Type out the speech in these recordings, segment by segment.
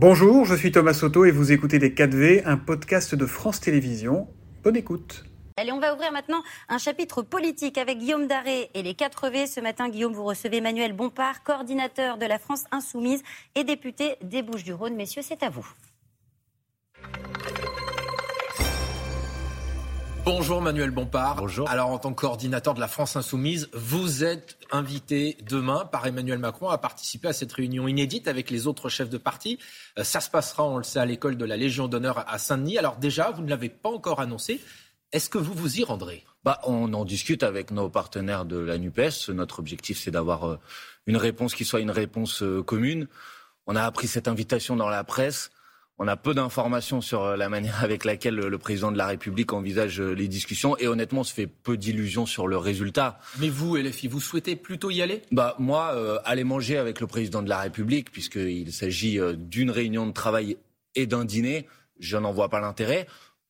Bonjour, je suis Thomas Soto et vous écoutez Les 4V, un podcast de France Télévisions. Bonne écoute. Allez, on va ouvrir maintenant un chapitre politique avec Guillaume Daré et les 4V. Ce matin, Guillaume, vous recevez Emmanuel Bompard, coordinateur de la France Insoumise et député des Bouches-du-Rhône. Messieurs, c'est à vous. Bonjour Manuel Bompard. Bonjour. Alors en tant que coordinateur de la France Insoumise, vous êtes invité demain par Emmanuel Macron à participer à cette réunion inédite avec les autres chefs de parti. Euh, ça se passera, on le sait, à l'école de la Légion d'honneur à Saint-Denis. Alors déjà, vous ne l'avez pas encore annoncé. Est-ce que vous vous y rendrez? Bah, On en discute avec nos partenaires de la NUPES. Notre objectif, c'est d'avoir euh, une réponse qui soit une réponse euh, commune. On a appris cette invitation dans la presse. On a peu d'informations sur euh, la manière avec laquelle le président de la République envisage euh, les discussions et honnêtement, on se fait peu d'illusions sur le résultat. Mais vous, LFI, vous souhaitez plutôt y aller? Bah moi, euh, aller manger avec le président de la République, puisqu'il s'agit d'une réunion de travail et d'un dîner, je n'en vois pas l'intérêt.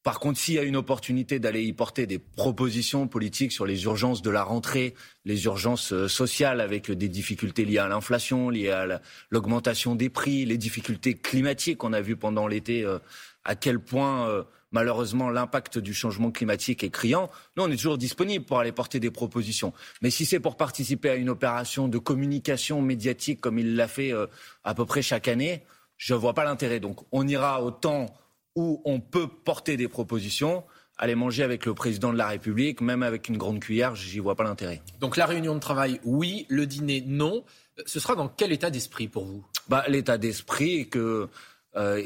Par contre, s'il y a une opportunité d'aller y porter des propositions politiques sur les urgences de la rentrée, les urgences euh, sociales avec des difficultés liées à l'inflation, liées à l'augmentation des prix, les difficultés climatiques, on a vu pendant l'été euh, à quel point euh, malheureusement l'impact du changement climatique est criant. Nous, on est toujours disponible pour aller porter des propositions. Mais si c'est pour participer à une opération de communication médiatique comme il l'a fait à peu près chaque année, je ne vois pas l'intérêt. Donc on ira au temps où on peut porter des propositions. Aller manger avec le président de la République, même avec une grande cuillère, j'y vois pas l'intérêt. Donc la réunion de travail, oui. Le dîner, non. Ce sera dans quel état d'esprit pour vous? Bah, L'état d'esprit que euh,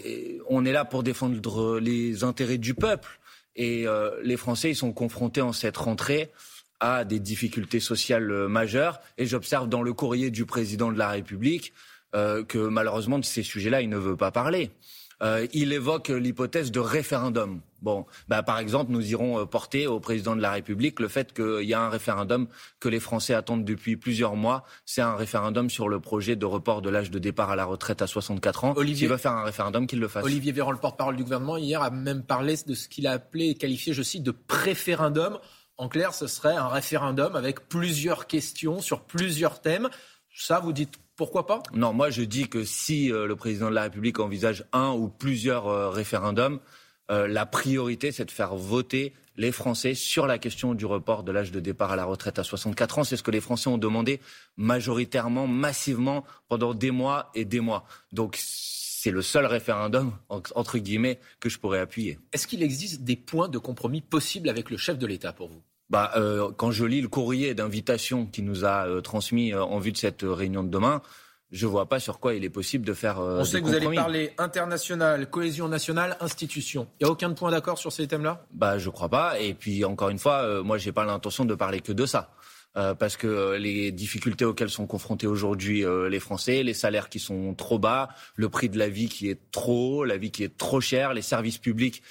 on est là pour défendre les intérêts du peuple. Et euh, les Français, ils sont confrontés en cette rentrée à des difficultés sociales euh, majeures. Et j'observe dans le courrier du président de la République que malheureusement de ces sujets-là, il ne veut pas parler. Euh, il évoque l'hypothèse de référendum. Bon, bah, par exemple, nous irons euh, porter au président de la République le fait qu'il y a un référendum que les Français attendent depuis plusieurs mois. C'est un référendum sur le projet de report de l'âge de départ à la retraite à 64 ans. Olivier veut faire un référendum, qu'il le fasse. Olivier Véran, le porte-parole du gouvernement, hier a même parlé de ce qu'il a appelé et qualifié, je cite, de préférendum. En clair, ce serait un référendum avec plusieurs questions sur plusieurs thèmes. Ça, vous dites pourquoi pas? Non, moi je dis que si euh, le président de la République envisage un ou plusieurs euh, référendums, euh, la priorité c'est de faire voter les Français sur la question du report de l'âge de départ à la retraite à 64 ans. C'est ce que les Français ont demandé majoritairement, massivement, pendant des mois et des mois. Donc c'est le seul référendum, entre guillemets, que je pourrais appuyer. Est-ce qu'il existe des points de compromis possibles avec le chef de l'État pour vous? Bah, euh, quand je lis le courrier d'invitation qu'il nous a euh, transmis euh, en vue de cette réunion de demain, je vois pas sur quoi il est possible de faire. On sait que vous allez parler international, cohésion nationale, institution. Il n'y a aucun point d'accord sur ces thèmes-là? Bah, je crois pas. Et puis encore une fois, moi, j'ai pas l'intention de parler que de ça. parce que les difficultés auxquelles sont confrontés aujourd'hui les Français, les salaires qui sont trop bas, le prix de la vie qui est trop haut, la vie qui est trop chère, les services publics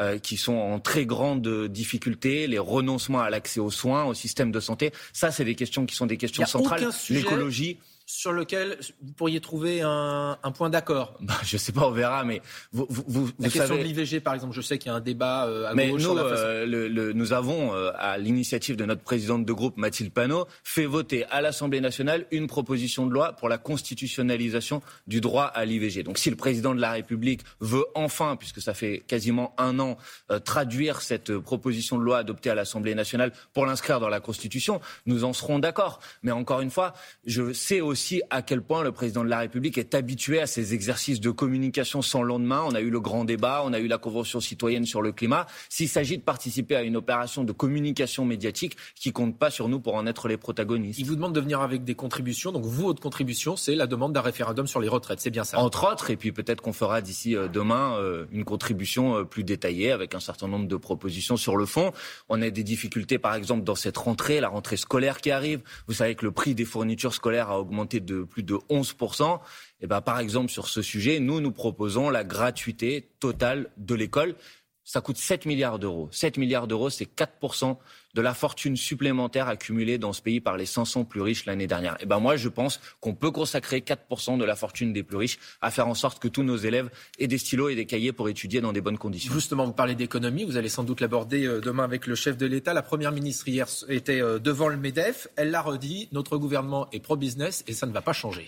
euh, qui sont en très grande difficulté, les renoncements à l'accès aux soins, au système de santé. Ça, c'est des questions qui sont des questions centrales. L'écologie sur lequel vous pourriez trouver un, point d'accord bah, Je ne sais pas, on verra, mais vous, vous, vous La question de l'IVG, par exemple, je sais qu'il y a un débat euh, à mais nous, euh, le, nous avons, euh, à l'initiative de notre présidente de groupe, Mathilde Panot, fait voter à l'Assemblée nationale une proposition de loi pour la constitutionnalisation du droit à l'IVG. Donc si le président de la République veut enfin, puisque ça fait quasiment un an, traduire cette proposition de loi adoptée à l'Assemblée nationale pour l'inscrire dans la Constitution, nous en serons d'accord. Mais encore une fois, je sais aussi aussi à quel point le président de la République est habitué à ces exercices de communication sans lendemain. On a eu le grand débat, on a eu la Convention citoyenne sur le climat. S'il s'agit de participer à une opération de communication médiatique qui compte pas sur nous pour en être les protagonistes. Il vous demande de venir avec des contributions. Donc vous, votre contribution, c'est la demande d'un référendum sur les retraites. C'est bien ça Entre autres, et puis peut-être qu'on fera d'ici euh, demain euh, une contribution euh, plus détaillée avec un certain nombre de propositions sur le fond. On a des difficultés, par exemple, dans cette rentrée, la rentrée scolaire qui arrive. Vous savez que le prix des fournitures scolaires a augmenté de plus de 11%. Et ben, par exemple, sur ce sujet, nous, nous proposons la gratuité totale de l'école. Ça coûte 7 milliards d'euros. 7 milliards d'euros, c'est 4% de la fortune supplémentaire accumulée dans ce pays par les 500 plus riches l'année dernière. Et ben moi, je pense qu'on peut consacrer 4% de la fortune des plus riches à faire en sorte que tous nos élèves aient des stylos et des cahiers pour étudier dans des bonnes conditions. Justement, vous parlez d'économie, vous allez sans doute l'aborder euh, demain avec le chef de l'État. La première ministre hier était euh, devant le MEDEF. Elle l'a redit, notre gouvernement est pro-business et ça ne va pas changer.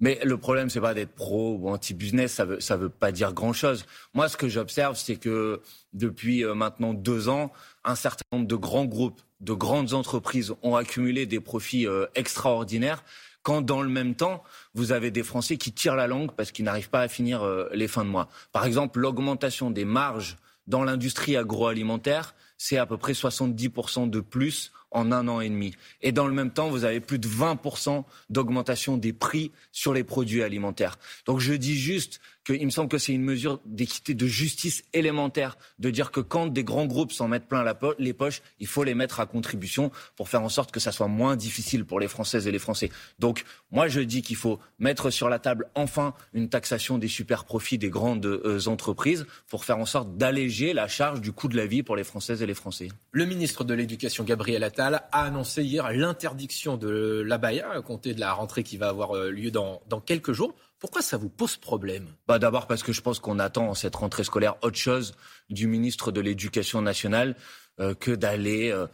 Mais le problème, c'est pas d'être pro ou anti-business, ça veut, ça veut pas dire grand-chose. Moi, ce que j'observe, c'est que depuis euh, maintenant deux ans, un certain nombre de grands groupes, de grandes entreprises ont accumulé des profits euh, extraordinaires quand dans le même temps, vous avez des Français qui tirent la langue parce qu'ils n'arrivent pas à finir euh, les fins de mois. Par exemple, l'augmentation des marges dans l'industrie agroalimentaire, c'est à peu près 70% de plus en un an et demi. Et dans le même temps, vous avez plus de 20% d'augmentation des prix sur les produits alimentaires. Donc je dis juste qu'il me semble que c'est une mesure d'équité, de justice élémentaire, de dire que quand des grands groupes s'en mettent plein les poches, il faut les mettre à contribution pour faire en sorte que ça soit moins difficile pour les Françaises et les Français. Donc moi je dis qu'il faut mettre sur la table enfin une taxation des super profits des grandes euh, entreprises pour faire en sorte d'alléger la charge du coût de la vie pour les Françaises et les Français. Le ministre de l'Éducation, Gabriel Attal, a annoncé hier l'interdiction de l'abaya à compter de la rentrée qui va avoir euh, lieu dans, quelques jours. Pourquoi ça vous pose problème? Bah D'abord parce que je pense qu'on attend en cette rentrée scolaire autre chose du ministre de l'Éducation nationale euh, que d'aller euh,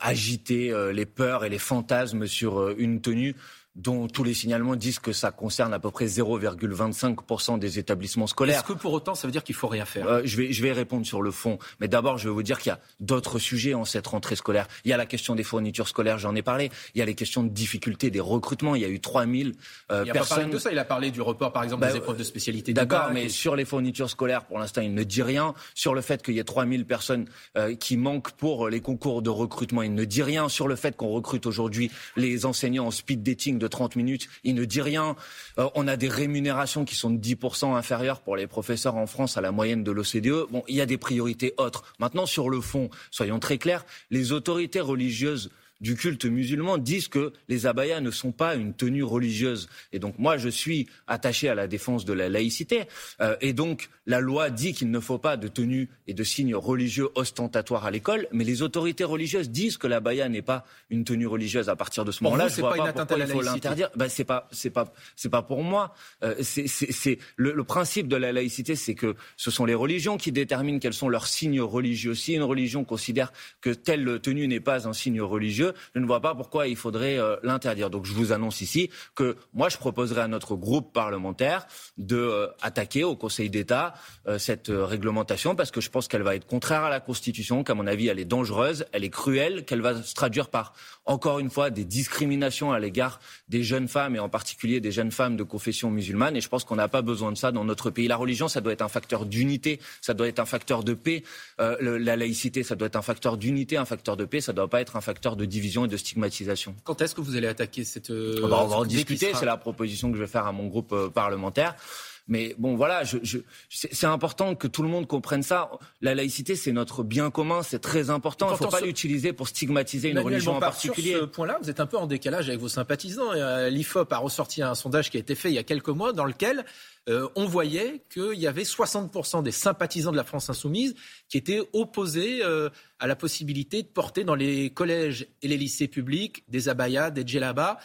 agiter les peurs et les fantasmes sur une tenue dont tous les signalements disent que ça concerne à peu près 0,25% des établissements scolaires. Est-ce que pour autant ça veut dire qu'il faut rien faire? Euh, je, vais, je vais répondre sur le fond. Mais d'abord, je vais vous dire qu'il y a d'autres sujets en cette rentrée scolaire. Il y a la question des fournitures scolaires, j'en ai parlé. Il y a les questions de difficulté des recrutements. Il y a eu 3000 euh, il a Pas parlé de ça. Il a parlé du report, par exemple, des bah, épreuves de spécialité. D'accord, mais sur les fournitures scolaires, pour l'instant, il ne dit rien. Sur le fait qu'il y ait 3000 personnes euh, qui manquent pour les concours de recrutement, il ne dit rien. Sur le fait qu'on recrute aujourd'hui les enseignants en speed dating de 30 minutes, il ne dit rien. Euh, on a des rémunérations qui sont de 10% inférieures pour les professeurs en France à la moyenne de l'OCDE. Bon, il y a des priorités autres. Maintenant, sur le fond, soyons très clairs, les autorités religieuses du culte musulman disent que les abayas ne sont pas une tenue religieuse. Et donc moi, je suis attaché à la défense de la laïcité. Euh, et donc la loi dit qu'il ne faut pas de tenue et de signes religieux ostentatoires à l'école, mais les autorités religieuses disent que l'abaya n'est pas une tenue religieuse. À partir de ce moment-là, je vois pas, pourquoi il faut l'interdire. Ben, c'est pas, c'est pas, c'est pas pour moi. Euh, c'est le, le, principe de la laïcité, c'est que ce sont les religions qui déterminent quels sont leurs signes religieux. Si une religion considère que telle tenue n'est pas un signe religieux, je ne vois pas pourquoi il faudrait euh, l'interdire. Donc je vous annonce ici que moi je proposerai à notre groupe parlementaire de euh, attaquer au Conseil d'État euh, cette réglementation parce que je pense qu'elle va être contraire à la Constitution, qu'à mon avis elle est dangereuse, elle est cruelle, qu'elle va se traduire par encore une fois des discriminations à l'égard des jeunes femmes et en particulier des jeunes femmes de confession musulmane. Et je pense qu'on n'a pas besoin de ça dans notre pays. La religion, ça doit être un facteur d'unité, ça doit être un facteur de paix. la laïcité, ça doit être un facteur d'unité, un facteur de paix, ça ne doit pas être un facteur de division et de stigmatisation. Quand est-ce que vous allez attaquer cette... Euh, on va en discuter, c'est la proposition que je vais faire à mon groupe euh, parlementaire. Mais bon, voilà, je, je, c'est important que tout le monde comprenne ça. La laïcité, c'est notre bien commun, c'est très important. Il ne faut pas l'utiliser pour stigmatiser une religion en particulier. Sur ce point-là, vous êtes un peu en décalage avec vos sympathisants. Euh, L'IFOP a ressorti un sondage qui a été fait il y a quelques mois dans lequel euh, on voyait qu'il y avait 60% des sympathisants de la France insoumise qui étaient opposés euh, à la possibilité de porter dans les collèges et les lycées publics des abayas, des djellabas.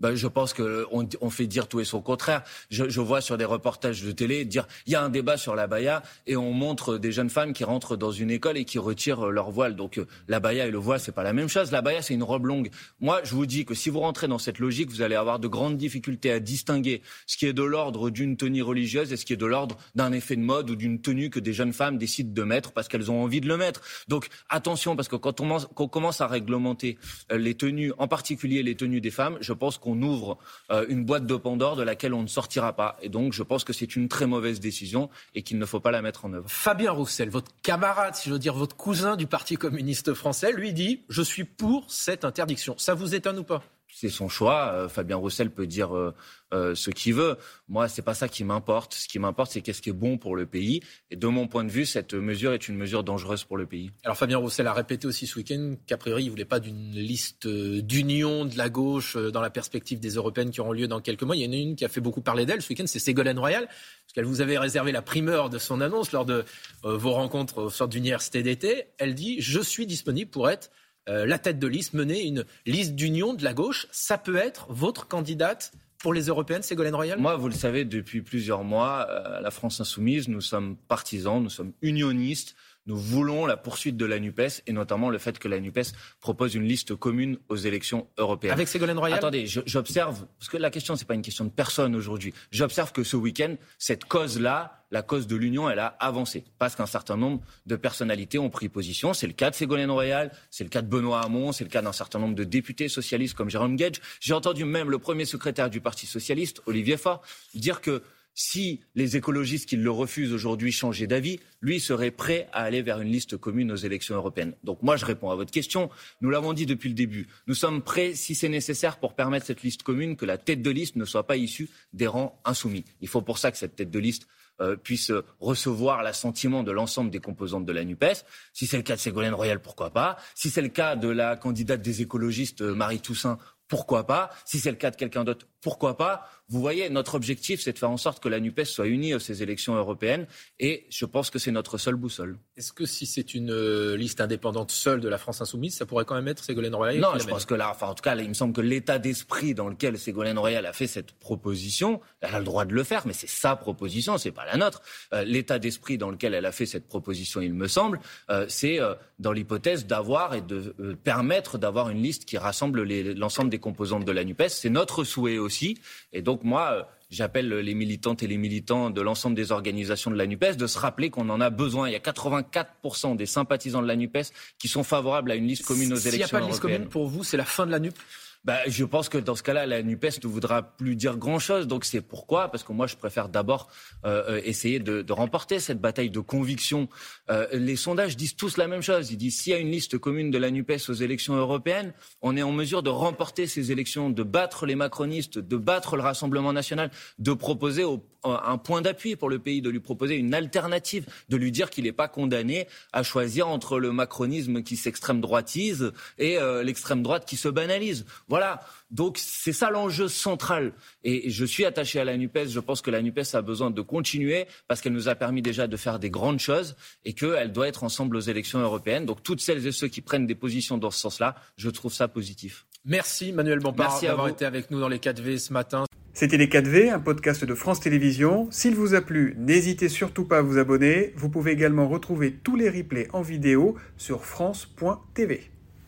Ben, je pense qu'on on fait dire tout et son contraire. Je, vois sur des reportages de télé dire il y a un débat sur la baya et on montre des jeunes femmes qui rentrent dans une école et qui retirent leur voile. Donc euh, la baya et le voile c'est pas la même chose. La baya c'est une robe longue. Moi je vous dis que si vous rentrez dans cette logique, vous allez avoir de grandes difficultés à distinguer ce qui est de l'ordre d'une tenue religieuse et ce qui est de l'ordre d'un effet de mode ou d'une tenue que des jeunes femmes décident de mettre parce qu'elles ont envie de le mettre. Donc attention parce que quand on, commence à réglementer euh, les tenues, en particulier les tenues des femmes, je pense qu'on on ouvre euh, une boîte de Pandore de laquelle on ne sortira pas. Et donc, je pense que c'est une très mauvaise décision et qu'il ne faut pas la mettre en œuvre. Fabien Roussel, votre camarade, si je veux dire votre cousin du Parti communiste français, lui dit Je suis pour cette interdiction. Ça vous étonne ou pas? C'est son choix. Euh, Fabien Roussel peut dire euh, euh, ce qu'il veut. Moi, c'est pas ça qui m'importe. Ce qui m'importe, c'est qu'est-ce qui est bon pour le pays. Et de mon point de vue, cette mesure est une mesure dangereuse pour le pays. Alors Fabien Roussel a répété aussi ce week-end qu'a priori, il voulait pas d'une liste d'union de la gauche dans la perspective des européennes qui auront lieu dans quelques mois. Il y en a une qui a fait beaucoup parler d'elle ce week-end, c'est Ségolène Royal, parce qu'elle vous avait réservé la primeur de son annonce lors de vos rencontres au sort d'université d'été. Elle dit je suis disponible pour être euh, la tête de liste, mener une liste d'union de la gauche. Ça peut être votre candidate pour les européennes, Ségolène Royal? Moi, vous le savez, depuis plusieurs mois, euh, la France insoumise, nous sommes partisans, nous sommes unionistes Nous voulons la poursuite de la NUPES et notamment le fait que la NUPES propose une liste commune aux élections européennes. Avec Ségolène Royal Attendez, j'observe, parce que la question, ce n'est pas une question de personne aujourd'hui. J'observe que ce week-end, cette cause-là, la cause de l'union, elle a avancé. Parce qu'un certain nombre de personnalités ont pris position. C'est le cas de Ségolène Royal, c'est le cas de Benoît Hamon, c'est le cas d'un certain nombre de députés socialistes comme Jérôme Gage. J'ai entendu même le premier secrétaire du Parti socialiste, Olivier Faure, dire que si les écologistes qui le refusent aujourd'hui changeaient d'avis, lui serait prêt à aller vers une liste commune aux élections européennes. Donc moi, je réponds à votre question. Nous l'avons dit depuis le début. Nous sommes prêts, si c'est nécessaire, pour permettre cette liste commune, que la tête de liste ne soit pas issue des rangs insoumis. Il faut pour ça que cette tête de liste euh, puisse recevoir l'assentiment de l'ensemble des composantes de la NUPES. Si c'est le cas de Ségolène Royal, pourquoi pas Si c'est le cas de la candidate des écologistes, euh, Marie Toussaint, pourquoi pas Si c'est le cas de quelqu'un d'autre, pourquoi pas Vous voyez, notre objectif, c'est de faire en sorte que la NUPES soit unie à ces élections européennes, et je pense que c'est notre seule boussole. Est-ce que si c'est une euh, liste indépendante seule de la France insoumise, ça pourrait quand même être Ségolène Royal Non, je pense que là, enfin, en tout cas, il me semble que l'état d'esprit dans lequel Ségolène Royal a fait cette proposition, elle a le droit de le faire, mais c'est sa proposition, c'est pas la nôtre. Euh, l'état d'esprit dans lequel elle a fait cette proposition, il me semble, euh, c'est dans l'hypothèse d'avoir et de permettre d'avoir une liste qui rassemble l'ensemble des composantes de la NUPES. C'est notre souhait aussi. Et donc, moi, euh, j'appelle les militantes et les militants de l'ensemble des organisations de la NUPES de se rappeler qu'on en a besoin. Il y a 84% des sympathisants de la NUPES qui sont favorables à une liste commune aux élections. S'il n'y a pas de liste commune, pour vous, c'est la fin de la NUP bah, je pense que dans ce cas-là, la NUPES ne voudra plus dire grand-chose. Donc c'est pourquoi, parce que moi, je préfère d'abord euh, euh, essayer de, remporter cette bataille de conviction. Euh, les sondages disent tous la même chose. Ils disent s'il y a une liste commune de la NUPES aux élections européennes, on est en mesure de remporter ces élections, de battre les macronistes, de battre le Rassemblement national, de proposer un point d'appui pour le pays, de lui proposer une alternative, de lui dire qu'il n'est pas condamné à choisir entre le macronisme qui s'extrême droitise et l'extrême droite qui se banalise. Voilà. Donc c'est ça l'enjeu central. Et je suis attaché à la NUPES. Je pense que la NUPES a besoin de continuer parce qu'elle nous a permis déjà de faire des grandes choses et qu'elle doit être ensemble aux élections européennes. Donc toutes celles et ceux qui prennent des positions dans ce sens-là, je trouve ça positif. Merci Manuel Bompard d'avoir été avec nous dans les 4V ce matin. C'était Les 4V, un podcast de France Télévisions. S'il vous a plu, n'hésitez surtout pas à vous abonner. Vous pouvez également retrouver tous les replays en vidéo sur France.tv.